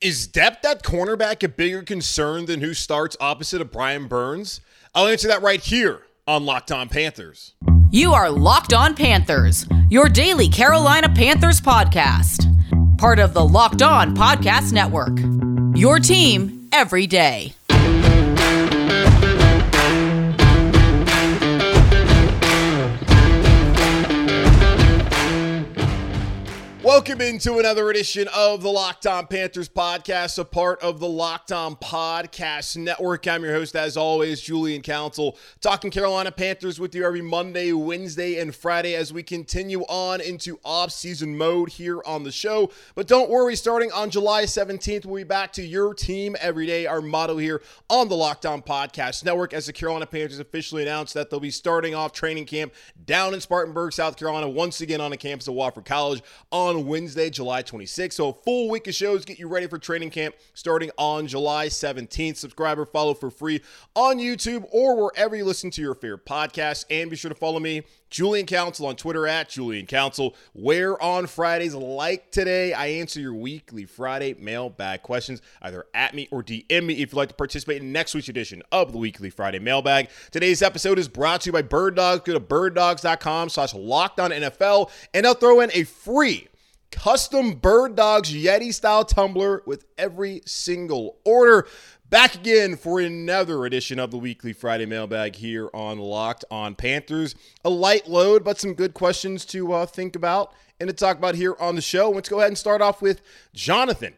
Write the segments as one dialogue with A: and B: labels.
A: Is depth at cornerback a bigger concern than who starts opposite of Brian Burns? I'll answer that right here on Locked On Panthers.
B: You are Locked On Panthers, your daily Carolina Panthers podcast. Part of the Locked On Podcast Network. Your team every day.
A: Welcome into another edition of the Locked On Panthers podcast, a part of the Locked On Podcast Network. I'm your host, as always, Julian Council, talking Carolina Panthers with you every Monday, Wednesday, and Friday as we continue on into off-season mode here on the show. But don't worry, starting on July 17th, we'll be back to your team every day. Our motto here on the Locked On Podcast Network, as the Carolina Panthers officially announced that they'll be starting off training camp down in Spartanburg, South Carolina, once again on the campus of Wofford College on on Wednesday, July 26th. So a full week of shows get you ready for training camp starting on July 17th. Subscribe or follow for free on YouTube or wherever you listen to your favorite podcast. And be sure to follow me, Julian Council, on Twitter at Julian Council, where on Fridays like today, I answer your weekly Friday mailbag questions either at me or DM me if you'd like to participate in next week's edition of the weekly Friday mailbag. Today's episode is brought to you by Bird Dogs. Go to birddogs.com slash locked on NFL and they'll throw in a free custom Bird Dogs Yeti style tumbler with every single order. Back again for another edition of the weekly Friday mailbag here on Locked on Panthers. A light load, but some good questions to uh, think about and to talk about here on the show. Let's go ahead and start off with Jonathan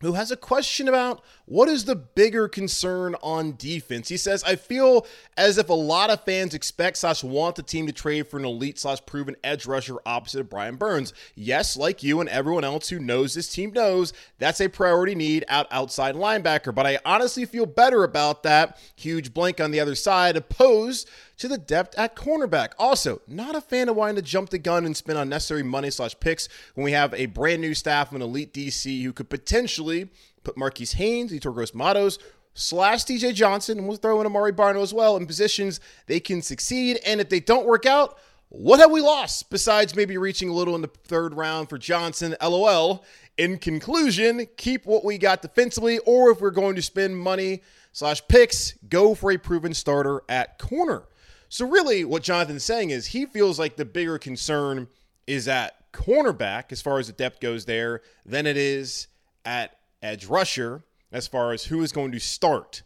A: who has a question about what is the bigger concern on defense. He says, I feel as if a lot of fans expect slash want the team to trade for an elite slash proven edge rusher opposite of Brian Burns. Yes, like you and everyone else who knows this team knows, that's a priority need out outside linebacker. But I honestly feel better about that huge blank on the other side opposed to the depth at cornerback. Also, not a fan of wanting to jump the gun and spend unnecessary money slash picks when we have a brand new staff of an elite DC who could potentially put Marquis Haynes, Yetur Gross-Matos, slash DJ Johnson, and we'll throw in Amari Barno as well in positions they can succeed. And if they don't work out, what have we lost besides maybe reaching a little in the third round for Johnson? LOL. In conclusion, keep what we got defensively, or if we're going to spend money slash picks, go for a proven starter at corner. So, really, what Jonathan's saying is he feels like the bigger concern is at cornerback as far as the depth goes there than it is at edge rusher as far as who is going to start.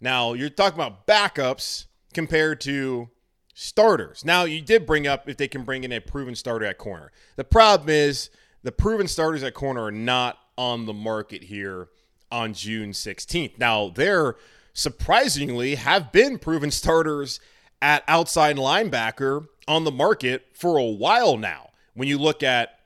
A: Now, you're talking about backups compared to starters. Now, you did bring up if they can bring in a proven starter at corner. The problem is the proven starters at corner are not on the market here on June 16th. Now, there surprisingly have been proven starters at outside linebacker on the market for a while now. When you look at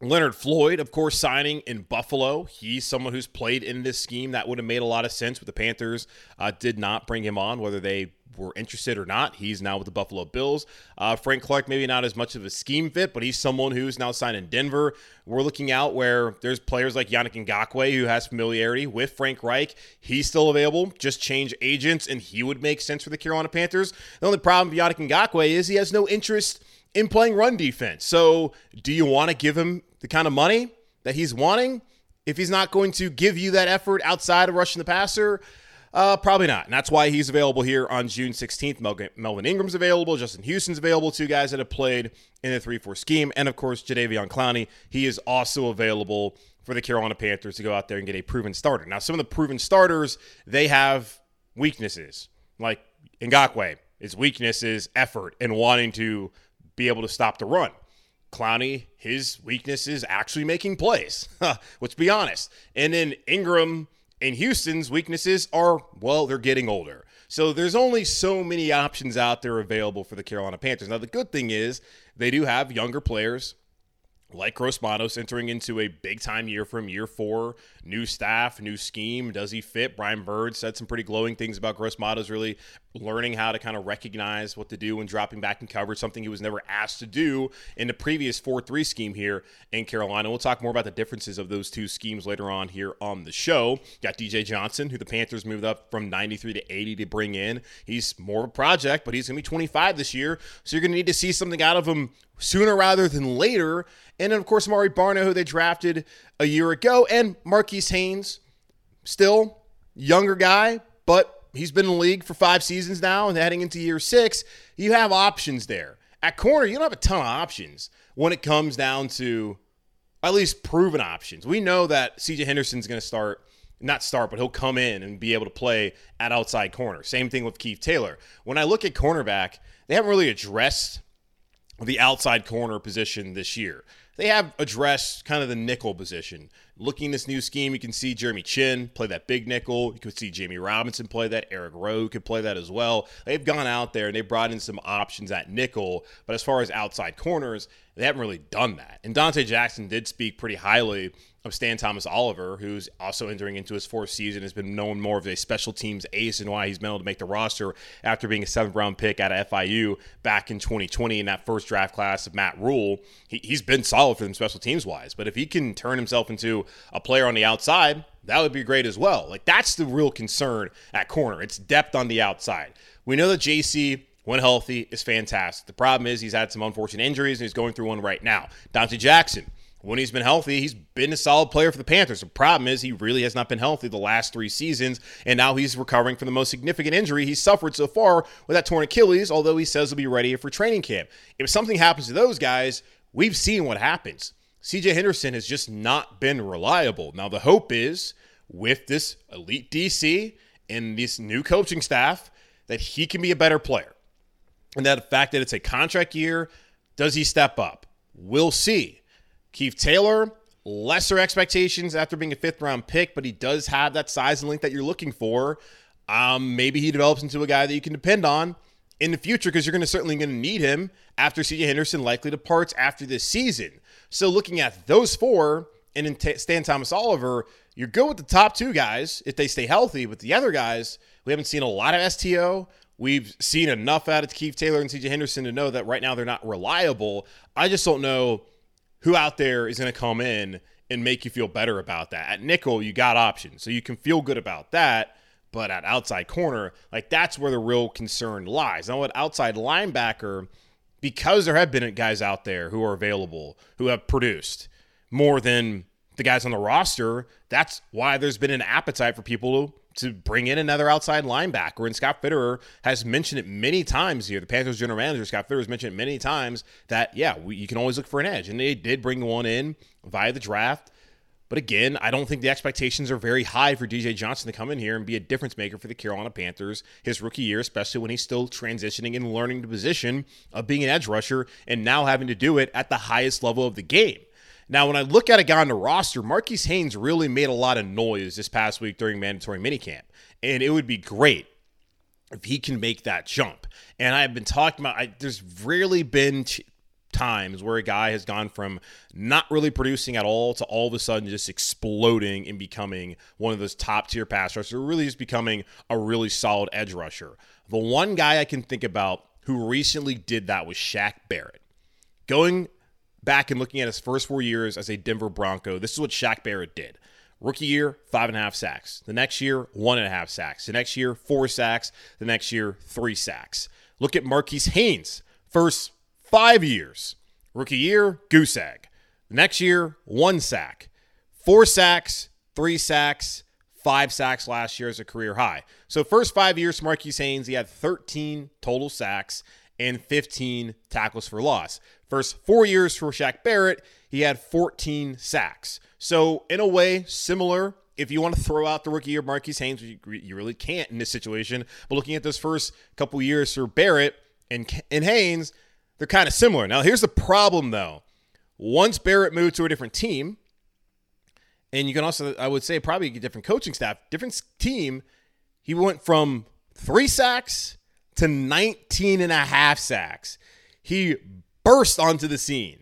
A: Leonard Floyd, of course, signing in Buffalo. He's someone who's played in this scheme. That would have made a lot of sense, but the Panthers uh, did not bring him on, whether they were interested or not. He's now with the Buffalo Bills. Uh, Frank Clark, maybe not as much of a scheme fit, but he's someone who's now signed in Denver. We're looking out where there's players like Yannick Ngakoue who has familiarity with Frank Reich. He's still available. Just change agents, and he would make sense for the Carolina Panthers. The only problem with Yannick Ngakoue is he has no interest in playing run defense. So, do you want to give him the kind of money that he's wanting if he's not going to give you that effort outside of rushing the passer? Uh, probably not. And that's why he's available here on June 16th. Melvin Ingram's available. Justin Houston's available. Two guys that have played in the 3 4 scheme. And of course, Jadeveon Clowney. He is also available for the Carolina Panthers to go out there and get a proven starter. Now, some of the proven starters, they have weaknesses. Like Ngakoue, his weakness is effort and wanting to be able to stop the run. Clowney, his weakness is actually making plays. Let's be honest. And then Ingram and Houston's weaknesses are, well, they're getting older. So there's only so many options out there available for the Carolina Panthers. Now, the good thing is they do have younger players like Gross-Matos entering into a big time year from year four, new staff, new scheme. Does he fit? Brian Bird said some pretty glowing things about Gross-Matos really learning how to kind of recognize what to do when dropping back in coverage, something he was never asked to do in the previous 4 3 scheme here in Carolina. We'll talk more about the differences of those two schemes later on here on the show. Got DJ Johnson, who the Panthers moved up from 93 to 80 to bring in. He's more of a project, but he's going to be 25 this year. So you're going to need to see something out of him sooner rather than later. And then, of course, Mari Barno, who they drafted a year ago, and Marquis Haynes, still younger guy, but he's been in the league for five seasons now and heading into year six. You have options there. At corner, you don't have a ton of options when it comes down to at least proven options. We know that CJ Henderson's going to start, not start, but he'll come in and be able to play at outside corner. Same thing with Keith Taylor. When I look at cornerback, they haven't really addressed the outside corner position this year. They have addressed kind of the nickel position. Looking this new scheme, you can see Jeremy Chinn play that big nickel. You could see Jammie Robinson play that. Eric Rowe could play that as well. They've gone out there and they brought in some options at nickel, but as far as outside corners, they haven't really done that. And Donte Jackson did speak pretty highly of Stantley Thomas Oliver, who's also entering into his fourth season, has been known more of a special teams ace and why he's been able to make the roster after being a seventh round pick out of FIU back in 2020 in that first draft class of Matt Rhule. He, he's been solid for them special teams wise, but if he can turn himself into a player on the outside, that would be great as well. Like that's the real concern at corner. It's depth on the outside. We know that Jaycee when healthy is fantastic. The problem is he's had some unfortunate injuries and he's going through one right now. Donte Jackson when he's been healthy, he's been a solid player for the Panthers. The problem is he really has not been healthy the last three seasons, and now he's recovering from the most significant injury he's suffered so far with that torn Achilles, although he says he'll be ready for training camp. If something happens to those guys, we've seen what happens. CJ Henderson has just not been reliable. Now, the hope is with this elite DC and this new coaching staff that he can be a better player. And that the fact that it's a contract year, does he step up? We'll see. Keith Taylor, lesser expectations after being a fifth round pick, but he does have that size and length that you're looking for. Um, maybe he develops into a guy that you can depend on in the future because you're going to certainly going to need him after CJ Henderson likely departs after this season. So looking at those four and in T- Stantley Thomas Oliver, you're good with the top two guys if they stay healthy. But the other guys, we haven't seen a lot of STO. We've seen enough out of Keith Taylor and CJ Henderson to know that right now they're not reliable. I just don't know who out there is going to come in and make you feel better about that. At nickel, you got options, so you can feel good about that. But at outside corner, like that's where the real concern lies. Now, at outside linebacker, because there have been guys out there who are available who have produced more than the guys on the roster, that's why there's been an appetite for people to bring in another outside linebacker. And Scott Fitterer has mentioned it many times here. The Panthers general manager, Scott Fitterer, has mentioned it many times that, yeah, we, you can always look for an edge. And they did bring one in via the draft. But again, I don't think the expectations are very high for DJ Johnson to come in here and be a difference maker for the Carolina Panthers his rookie year, especially when he's still transitioning and learning the position of being an edge rusher and now having to do it at the highest level of the game. Now, when I look at a guy on the roster, Marquis Haynes really made a lot of noise this past week during mandatory minicamp. And it would be great if he can make that jump. And I've been talking about, I, there's rarely been times where a guy has gone from not really producing at all to all of a sudden just exploding and becoming one of those top tier pass rushers, or really just becoming a really solid edge rusher. The one guy I can think about who recently did that was Shaq Barrett. Going back and looking at his first four years as a Denver Bronco, this is what Shaq Barrett did. Rookie year, five and a half sacks. The next year, one and a half sacks. The next year, four sacks. The next year, three sacks. Look at Marquis Haynes. First five years. Rookie year, goose egg. The next year, one sack. Four sacks, three sacks, five sacks last year as a career high. So, first five years, Marquis Haynes, he had 13 total sacks and 15 tackles for loss. First four years for Shaq Barrett, he had 14 sacks. So, in a way, similar. If you want to throw out the rookie year Marquis Haynes, you, you really can't in this situation. But looking at those first couple years for Barrett and, and Haynes, they're kind of similar. Now, here's the problem, though. Once Barrett moved to a different team, and you can also, I would say, probably a different coaching staff, different team, he went from three sacks to 19 and a half sacks. He burst onto the scene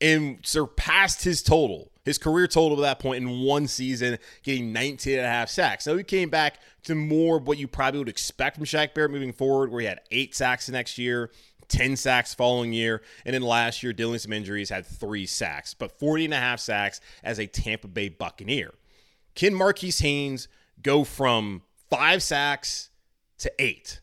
A: and surpassed his total, his career total at that point in one season, getting 19 and a half sacks. Now he came back to more of what you probably would expect from Shaq Barrett moving forward, where he had eight sacks the next year, 10 sacks following year, and then last year, dealing some injuries, had three sacks, but 40 and a half sacks as a Tampa Bay Buccaneer. Can Marquis Haynes go from five sacks to eight?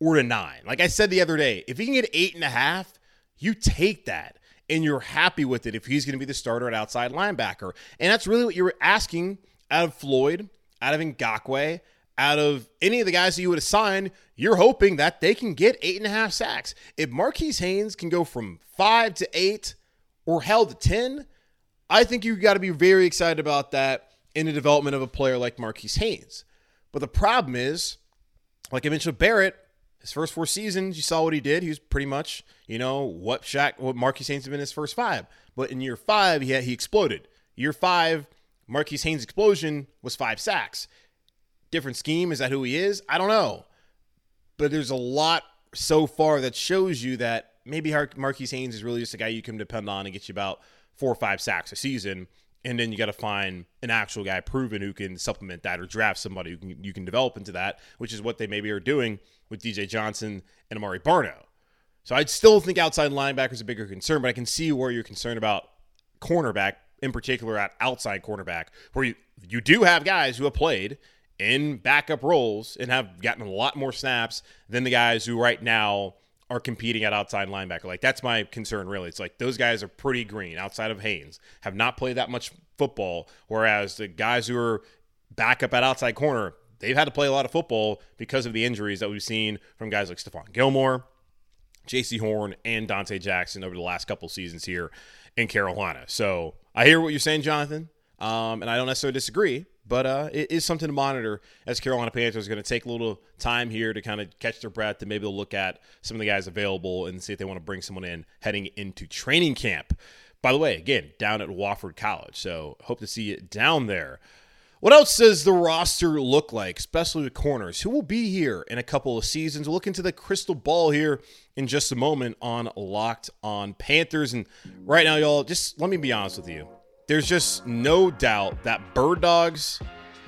A: Or to nine. Like I said the other day, if he can get eight and a half, you take that and you're happy with it if he's going to be the starter at outside linebacker. And that's really what you're asking out of Floyd, out of Ngakoue, out of any of the guys that you would assign. You're hoping that they can get eight and a half sacks. If Marquis Haynes can go from five to eight or hell to 10, I think you've got to be very excited about that in the development of a player like Marquis Haynes. But the problem is, like I mentioned, Barrett, his first four seasons, you saw what he did. He was pretty much, you know, what Shaq, what Marquis Haynes had been his first five. But in year five, he had, he exploded. Year five, Marquis Haynes' explosion was five sacks. Different scheme. Is that who he is? I don't know. But there's a lot so far that shows you that maybe Marquis Haynes is really just a guy you can depend on and get you about four or five sacks a season. And then you got to find an actual guy proven who can supplement that or draft somebody who can, you can develop into that, which is what they maybe are doing with DJ Johnson and Amari Barno. So I'd still think outside linebacker is a bigger concern, but I can see where you're concerned about cornerback, in particular at outside cornerback, where you, you do have guys who have played in backup roles and have gotten a lot more snaps than the guys who right now are competing at outside linebacker. Like that's my concern really. It's like those guys are pretty green outside of Haynes, have not played that much football, whereas the guys who are backup at outside corner, they've had to play a lot of football because of the injuries that we've seen from guys like Stephon Gilmore, Jaycee Horn, and Donte Jackson over the last couple seasons here in Carolina. So I hear what you're saying, Jonathan, um, and I don't necessarily disagree. But uh, it is something to monitor as Carolina Panthers are going to take a little time here to kind of catch their breath and maybe they'll look at some of the guys available and see if they want to bring someone in heading into training camp. By the way, again, down at Wofford College. So hope to see it down there. What else does the roster look like, especially the corners? Who will be here in a couple of seasons? We'll look into the crystal ball here in just a moment on Locked on Panthers. And right now, y'all, just let me be honest with you there's just no doubt that bird dogs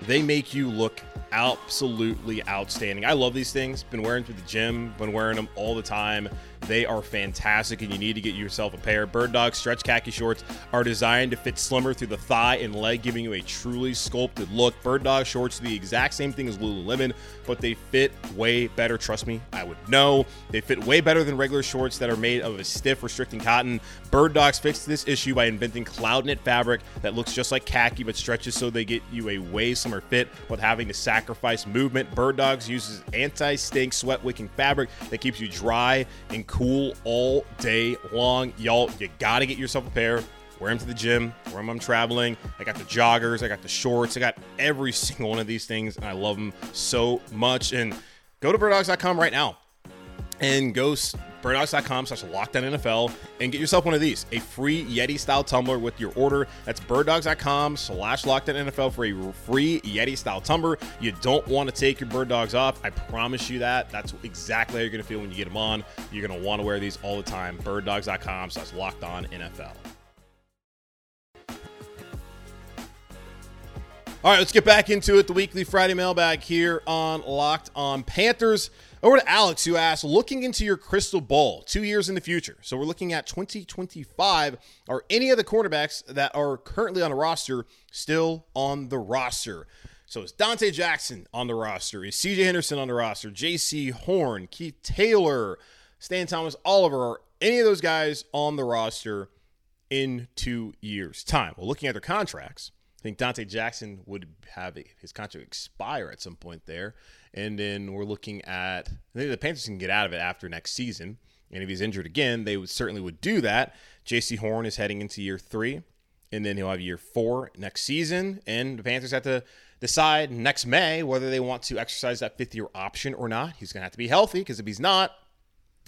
A: they make you look absolutely outstanding. I love these things. Been wearing them to the gym, been wearing them all the time. They are fantastic, and you need to get yourself a pair. Bird Dog stretch khaki shorts are designed to fit slimmer through the thigh and leg, giving you a truly sculpted look. Bird Dog shorts are the exact same thing as Lululemon, but they fit way better. Trust me, I would know. They fit way better than regular shorts that are made of a stiff, restricting cotton. Bird Dogs fixed this issue by inventing cloud knit fabric that looks just like khaki but stretches so they get you a way slimmer fit without having to sacrifice movement. Bird Dogs uses anti-stink, sweat-wicking fabric that keeps you dry and cool all day long. Y'all, you got to get yourself a pair. Wear them to the gym, wear them I'm traveling. I got the joggers, I got the shorts, I got every single one of these things, and I love them so much. And go to birddogs.com right now and go birddogs.com slash locked on NFL and get yourself one of these a free Yeti style tumbler with your order. That's birddogs.com slash NFL for a free Yeti style tumbler. You don't want to take your bird dogs off. I promise you that. That's exactly how you're going to feel when you get them on. You're going to want to wear these all the time. Birddogs.com slash locked on NFL. All right, let's get back into it. The weekly Friday mailbag here on Locked on Panthers. Over to Alex, who asked, looking into your crystal ball two years in the future. So we're looking at 2025. Are any of the cornerbacks that are currently on the roster still on the roster? So is Donte Jackson on the roster? Is CJ Henderson on the roster? Jaycee Horn, Keith Taylor, Stantley Thomas, Oliver? Are any of those guys on the roster in two years' time? Well, looking at their contracts, I think Donte Jackson would have his contract expire at some point there. And then we're looking at the Panthers can get out of it after next season. And if he's injured again, they would certainly would do that. Jaycee Horn is heading into year three, and then he'll have year four next season. And the Panthers have to decide next May whether they want to exercise that fifth year option or not. He's going to have to be healthy because if he's not,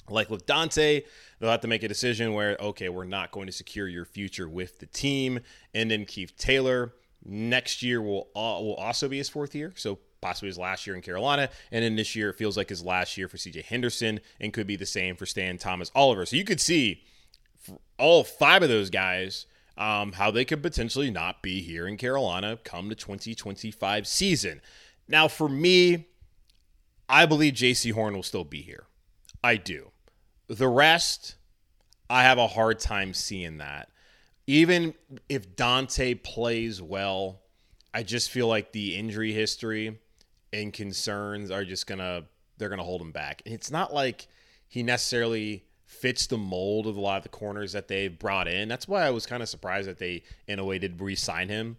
A: like with Donte, they'll have to make a decision where, okay, we're not going to secure your future with the team. And then Keith Taylor next year will, uh, will also be his fourth year. So possibly his last year in Carolina. And then this year, it feels like his last year for CJ Henderson and could be the same for Stantley Thomas Oliver. So you could see all five of those guys. Um, how they could potentially not be here in Carolina come the 2025 season. Now, for me, I believe Jaycee Horn will still be here. I do. The rest, I have a hard time seeing that. Even if Donte plays well, I just feel like the injury history and concerns are just gonna they're gonna hold him back. And it's not like he necessarily fits the mold of a lot of the corners that they've brought in. That's why I was kind of surprised that they, in a way, did re-sign him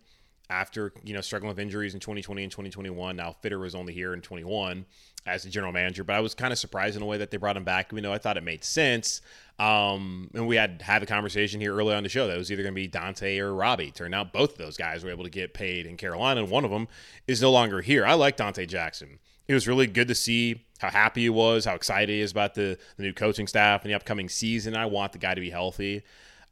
A: after you know struggling with injuries in 2020 and 2021. Now Fitter was only here in 21 as the general manager, but I was kind of surprised in a way that they brought him back. You know, I thought it made sense. Um, and we had had a conversation here early on the show that was either going to be Donte or Robbie. Turned out both of those guys were able to get paid in Carolina, and one of them is no longer here. I like Donte Jackson. It was really good to see how happy he was, how excited he is about the, the new coaching staff and the upcoming season. I want the guy to be healthy.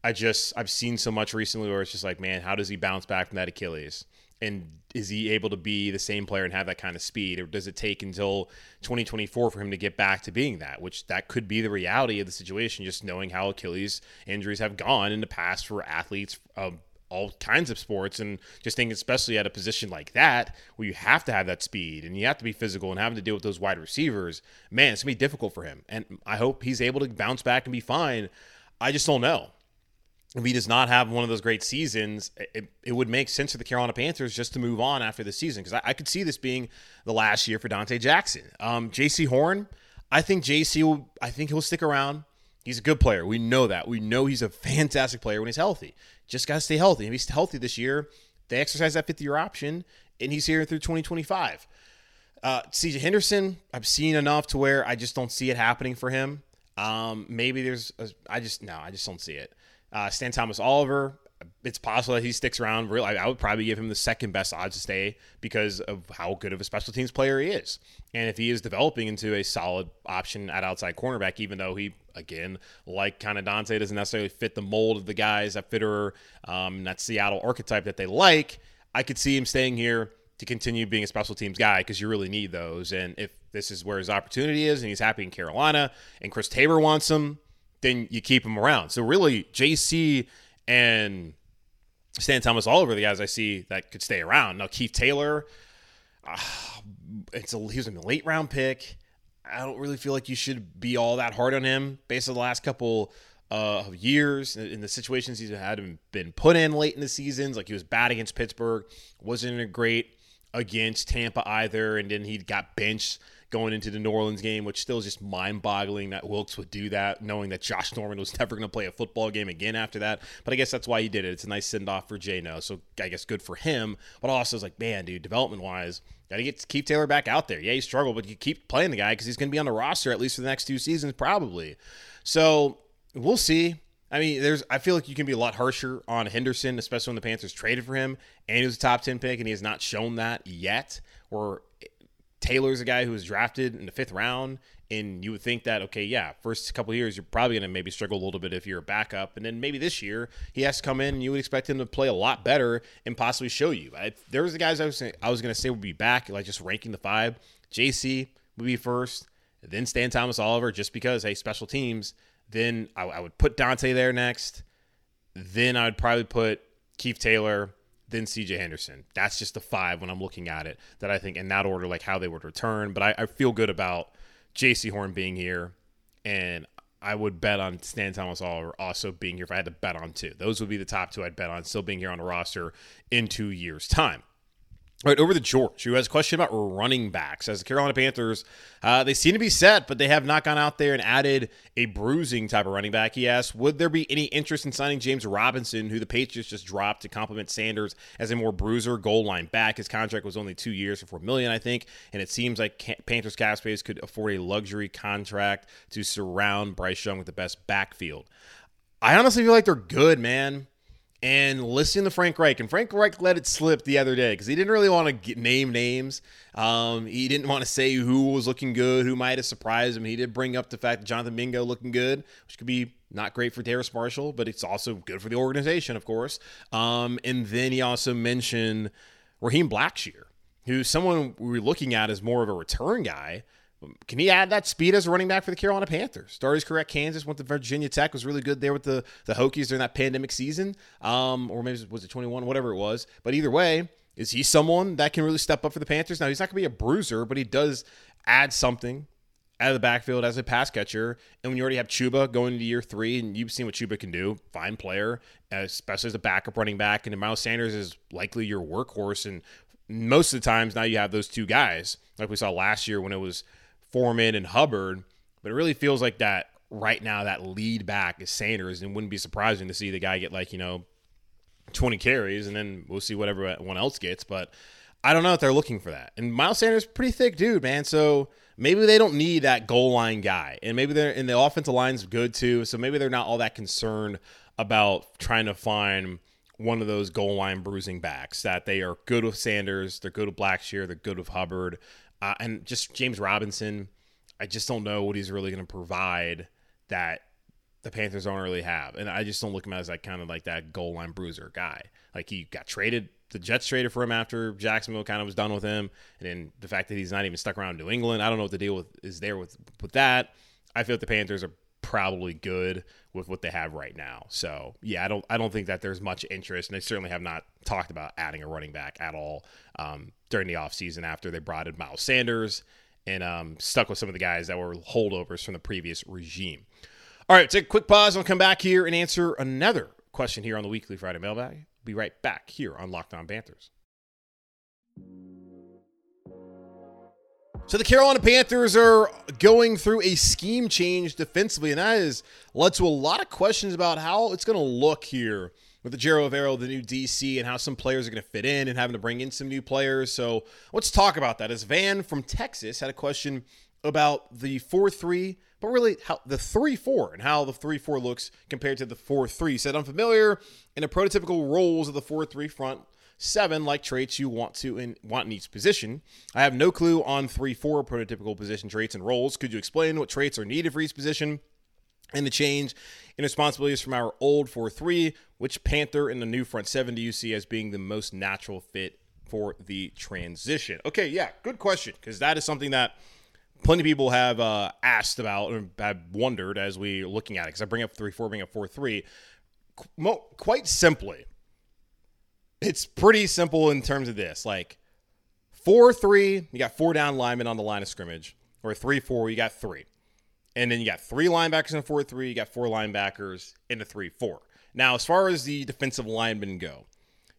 A: I just I've seen so much recently where it's just like, man, how does he bounce back from that Achilles? And is he able to be the same player and have that kind of speed, or does it take until 2024 for him to get back to being that? Which that could be the reality of the situation, just knowing how Achilles injuries have gone in the past for athletes of all kinds of sports, and just think especially at a position like that where you have to have that speed and you have to be physical and having to deal with those wide receivers. Man, it's gonna be difficult for him, and I hope he's able to bounce back and be fine. I just don't know if he does not have one of those great seasons, it, it would make sense for the Carolina Panthers just to move on after the season because I, I, could see this being the last year for Donte Jackson. Um, Jaycee Horn, I think Jaycee will. I think he'll stick around. He's a good player. We know that. We know he's a fantastic player when he's healthy. Just got to stay healthy. If he's healthy this year, they exercise that fifth year option, and he's here through 2025. Uh, CJ Henderson, I've seen enough to where I just don't see it happening for him. Um, maybe there's, a, I just no, I just don't see it. Uh, Stantley Thomas Oliver, it's possible that he sticks around. Really, I would probably give him the second best odds to stay because of how good of a special teams player he is. And if he is developing into a solid option at outside cornerback, even though he, again, like kind of Donte, doesn't necessarily fit the mold of the guys that Fitterer, um, that Seattle archetype that they like, I could see him staying here to continue being a special teams guy because you really need those. And if this is where his opportunity is and he's happy in Carolina and Chris Tabor wants him, then you keep him around. So really, Jaycee and Stantley Thomas Oliver, the guys I see that could stay around. Now Keith Taylor, uh, it's a, he was a late round pick. I don't really feel like you should be all that hard on him based on the last couple uh, of years in the situations he's had and been put in late in the seasons. Like he was bad against Pittsburgh, wasn't great against Tampa either, and then he got benched going into the New Orleans game, which still is just mind boggling that Wilks would do that, knowing that Josh Norman was never going to play a football game again after that. But I guess that's why he did it. It's a nice send off for Jano. So I guess good for him. But also, it's like, man, dude, development wise, got to get Keith Taylor back out there. Yeah, he struggled, but you keep playing the guy because he's going to be on the roster at least for the next two seasons, probably. So we'll see. I mean, there's. I feel like you can be a lot harsher on Henderson, especially when the Panthers traded for him and he was a top ten pick, and he has not shown that yet. Or Taylor's a guy who was drafted in the fifth round, and you would think that okay, yeah, first couple years you're probably going to maybe struggle a little bit if you're a backup, and then maybe this year he has to come in and you would expect him to play a lot better and possibly show you. I, there was the guys I was I was going to say would be back, like just ranking the five. Jaycee would be first, then Stantley Thomas Oliver, just because hey, special teams. Then I, I would put Donte there next. Then I would probably put Keith Taylor then CJ Henderson. That's just the five when I'm looking at it that I think in that order, like how they would return. But I, I feel good about Jaycee Horn being here, and I would bet on Stantley Thomas Oliver also being here if I had to bet on two. Those would be the top two I'd bet on still being here on the roster in two years' time. All right, over to George, who has a question about running backs. As the Carolina Panthers, uh, they seem to be set, but they have not gone out there and added a bruising type of running back. He asks, would there be any interest in signing James Robinson, who the Patriots just dropped to complement Sanders as a more bruiser goal line back? His contract was only two years for four million, I think, and it seems like Panthers cap space could afford a luxury contract to surround Bryce Young with the best backfield. I honestly feel like they're good, man and listen to Frank Reich. And Frank Reich let it slip the other day because he didn't really want to name names. Um, he didn't want to say who was looking good, who might have surprised him. He did bring up the fact that Jonathan Mingo looking good, which could be not great for Terrace Marshall, but it's also good for the organization, of course. Um, and then he also mentioned Raheem Blackshear, who's someone we are looking at as more of a return guy. Can he add that speed as a running back for the Carolina Panthers? His career Kansas, went to Virginia Tech, was really good there with the, the Hokies during that pandemic season. Um, or maybe was it 21, whatever it was. But either way, is he someone that can really step up for the Panthers? Now, he's not going to be a bruiser, but he does add something out of the backfield as a pass catcher. And when you already have Chuba going into year three, and you've seen what Chuba can do, fine player, especially as a backup running back. And Miles Sanders is likely your workhorse. And most of the times now you have those two guys, like we saw last year when it was Foreman and Hubbard, but it really feels like that right now that lead back is Sanders, and wouldn't be surprising to see the guy get like you know 20 carries, and then we'll see what everyone else gets. But I don't know if they're looking for that. And Miles Sanders, pretty thick dude, man. So maybe they don't need that goal line guy, and maybe they're in the offensive line's good too. So maybe they're not all that concerned about trying to find one of those goal line bruising backs. That they are good with Sanders, they're good with Blackshear, they're good with Hubbard, uh, and just James Robinson. I just don't know what he's really going to provide that the Panthers don't really have. And I just don't look at him as like kind of like that goal line bruiser guy. Like he got traded, the Jets traded for him after Jacksonville kind of was done with him. And then the fact that he's not even stuck around New England, I don't know what the deal with is there with with that. I feel like the Panthers are probably good with what they have right now. So yeah, I don't I don't think that there's much interest, and they certainly have not talked about adding a running back at all um, during the offseason after they brought in Miles Sanders and um, stuck with some of the guys that were holdovers from the previous regime. All right, take a quick pause. I'll come back here and answer another question here on the weekly Friday mailbag. Be right back here on Locked On Panthers. So the Carolina Panthers are going through a scheme change defensively, and that has led to a lot of questions about how it's going to look here with the Ejiro Evero, the new DC, and how some players are going to fit in and having to bring in some new players. So let's talk about that. As Van from Texas had a question about the 4 3, but really how the 3 4 and how the 3 4 looks compared to the 4 3. He said, I'm familiar in the prototypical roles of the 4 3 front seven like traits you want to in want in each position. I have no clue on three, four prototypical position traits and roles. Could you explain what traits are needed for each position? And the change in responsibilities from our old 4 3, which Panther in the new front seven do you see as being the most natural fit for the transition? Okay, yeah, good question, because that is something that plenty of people have uh, asked about and have wondered as we're looking at it. Because I bring up 3 4, bring up 4 3. Qu- quite simply, it's pretty simple in terms of this. Like four three, you got four down linemen on the line of scrimmage, or three four, you got three, and then you got three linebackers in four three, you got four linebackers in a three four. Now, as far as the defensive linemen go,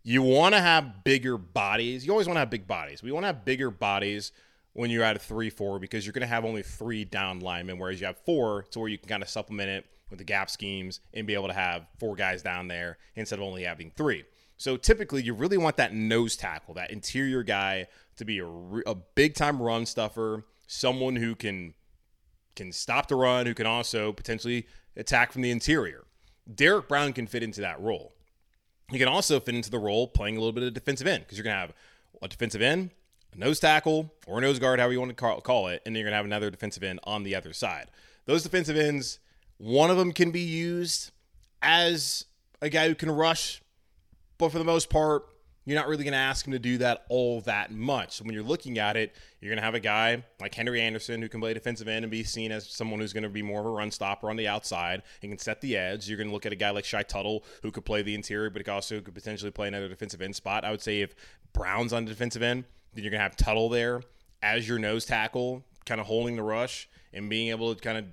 A: you want to have bigger bodies. You always want to have big bodies. We want to have bigger bodies when you're at a three four because you're going to have only three down linemen, whereas you have four to where you can kind of supplement it with the gap schemes and be able to have four guys down there instead of only having three. So typically, you really want that nose tackle, that interior guy, to be a, a big time run stuffer, someone who can can stop the run, who can also potentially attack from the interior. Derrick Brown can fit into that role. He can also fit into the role playing a little bit of defensive end because you're going to have a defensive end, a nose tackle, or a nose guard, however you want to call it, and then you're going to have another defensive end on the other side. Those defensive ends, one of them can be used as a guy who can rush but for the most part, you're not really going to ask him to do that all that much. So when you're looking at it, you're going to have a guy like Henry Anderson who can play defensive end and be seen as someone who's going to be more of a run stopper on the outside and can set the edge. You're going to look at a guy like Shy Tuttle who could play the interior, but also could potentially play another defensive end spot. I would say if Brown's on the defensive end, then you're going to have Tuttle there as your nose tackle, kind of holding the rush and being able to kind of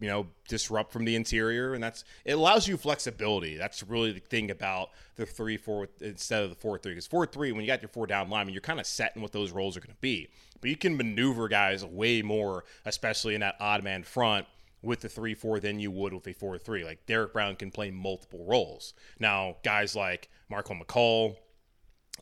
A: you know disrupt from the interior and that's it allows you flexibility that's really the thing about the three four instead of the four three because four three when you got your four down linemen you're kind of setting what those roles are going to be but you can maneuver guys way more especially in that odd man front with the 3 4 than you would with a 4 3. Like Derrick Brown can play multiple roles. Now, guys like Marquan McCall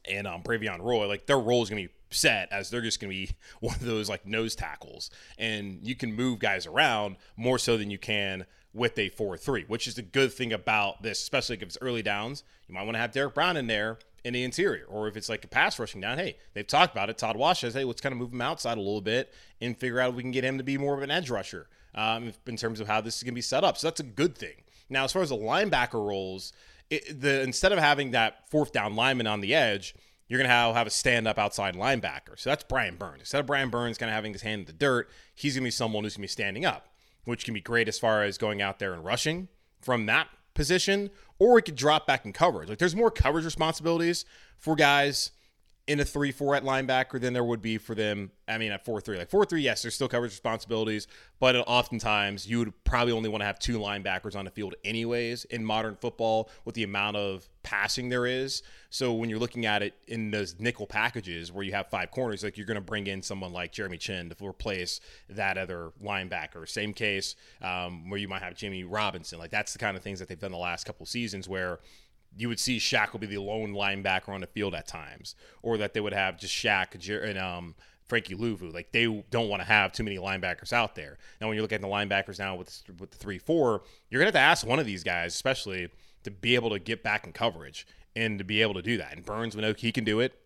A: and um, Bravion Roy, like their role is going to be set as they're just going to be one of those like nose tackles. And you can move guys around more so than you can with a 4 3, which is the good thing about this, especially if it's early downs. You might want to have Derrick Brown in there in the interior. Or if it's like a pass rushing down, hey, they've talked about it. Todd Wash says, hey, let's kind of move him outside a little bit and figure out if we can get him to be more of an edge rusher um, in terms of how this is going to be set up. So that's a good thing. Now, as far as the linebacker roles, it, the instead of having that fourth down lineman on the edge, you're going to have, have a stand up outside linebacker. So that's Brian Burns. Instead of Brian Burns kind of having his hand in the dirt, he's going to be someone who's going to be standing up, which can be great as far as going out there and rushing from that position, or he could drop back in coverage. Like there's more coverage responsibilities for guys in a 3 4 at linebacker than there would be for them. I mean, at 4 3. Like 4 3, yes, there's still coverage responsibilities, but oftentimes you would probably only want to have two linebackers on the field, anyways, in modern football with the amount of passing there is. So when you're looking at it in those nickel packages where you have five corners, like you're going to bring in someone like Jeremy Chinn to replace that other linebacker. Same case um, where you might have Jimmy Robinson. Like that's the kind of things that they've done the last couple seasons where you would see Shaq will be the lone linebacker on the field at times, or that they would have just Shaq and um, Frankie Luvu. Like they don't want to have too many linebackers out there. Now, when you look at the linebackers now with with the three four, you're gonna have to ask one of these guys, especially to be able to get back in coverage and to be able to do that. And Burns, we know he can do it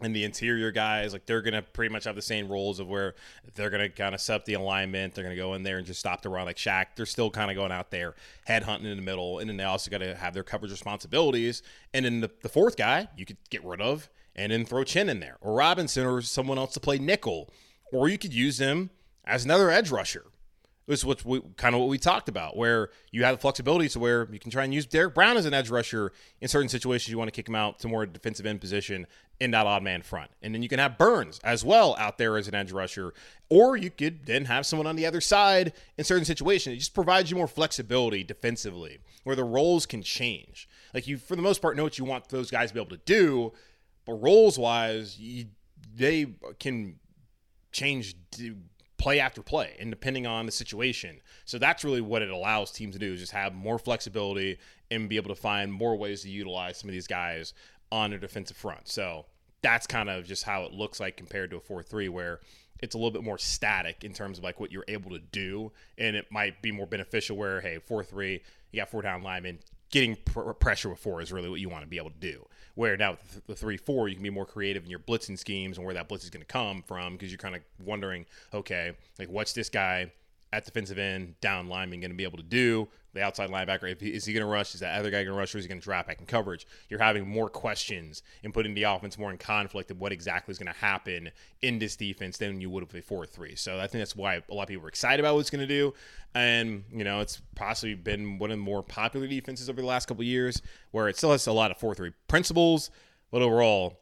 A: and the interior guys, like they're gonna pretty much have the same roles of where they're gonna kind of set up the alignment. They're gonna go in there and just stop the run like Shaq. They're still kind of going out there head hunting in the middle, and then they also got to have their coverage responsibilities. And then the, the fourth guy you could get rid of and then throw Chinn in there or Robinson or someone else to play nickel, or you could use them as another edge rusher. This is what we kind of what we talked about, where you have the flexibility to where you can try and use Derrick Brown as an edge rusher in certain situations. You want to kick him out to more defensive end position in that odd man front, and then you can have Burns as well out there as an edge rusher, or you could then have someone on the other side in certain situations. It just provides you more flexibility defensively, where the roles can change. Like you, for the most part, know what you want those guys to be able to do, but roles wise, you, they can change play after play and depending on the situation. So that's really what it allows teams to do is just have more flexibility and be able to find more ways to utilize some of these guys on their defensive front. So that's kind of just how it looks like compared to a 4-3 where it's a little bit more static in terms of like what you're able to do and it might be more beneficial where hey 4-3 you got four down linemen getting pr- pressure with four is really what you want to be able to do. Where now with the three four, you can be more creative in your blitzing schemes and where that blitz is going to come from because you're kind of wondering, okay, like what's this guy at defensive end, down lineman going to be able to do? The outside linebacker, if he, is he going to rush? Is that other guy going to rush or is he going to drop back in coverage? You're having more questions and putting the offense more in conflict of what exactly is going to happen in this defense than you would with a 4 3. So I think that's why a lot of people are excited about what it's going to do. And, you know, it's possibly been one of the more popular defenses over the last couple years where it still has a lot of 4 3 principles, but overall,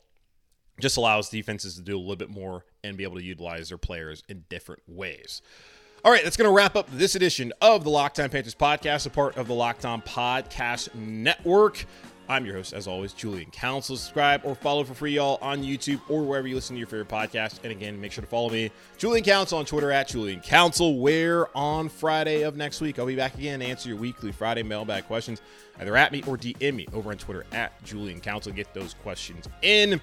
A: just allows defenses to do a little bit more and be able to utilize their players in different ways. All right, that's going to wrap up this edition of the Locked On Panthers podcast, a part of the Locked On Podcast Network. I'm your host, as always, Julian Council. Subscribe or follow for free, y'all, on YouTube or wherever you listen to your favorite podcast. And again, make sure to follow me, Julian Council, on Twitter at Julian Council, where on Friday of next week, I'll be back again to answer your weekly Friday mailbag questions, either at me or DM me over on Twitter at Julian Council. Get those questions in.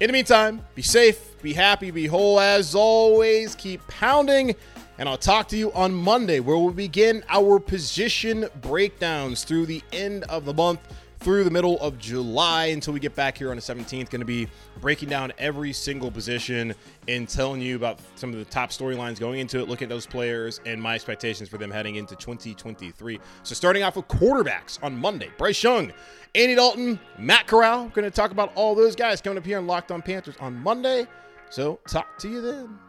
A: In the meantime, be safe, be happy, be whole. As always, keep pounding and I'll talk to you on Monday where we'll begin our position breakdowns through the end of the month through the middle of July until we get back here on the 17th. Going to be breaking down every single position and telling you about some of the top storylines going into it, look at those players and my expectations for them heading into 2023. So, starting off with quarterbacks on Monday, Bryce Young, Andy Dalton, Matt Corral. Going to talk about all those guys coming up here on Locked on Panthers on Monday. So, talk to you then.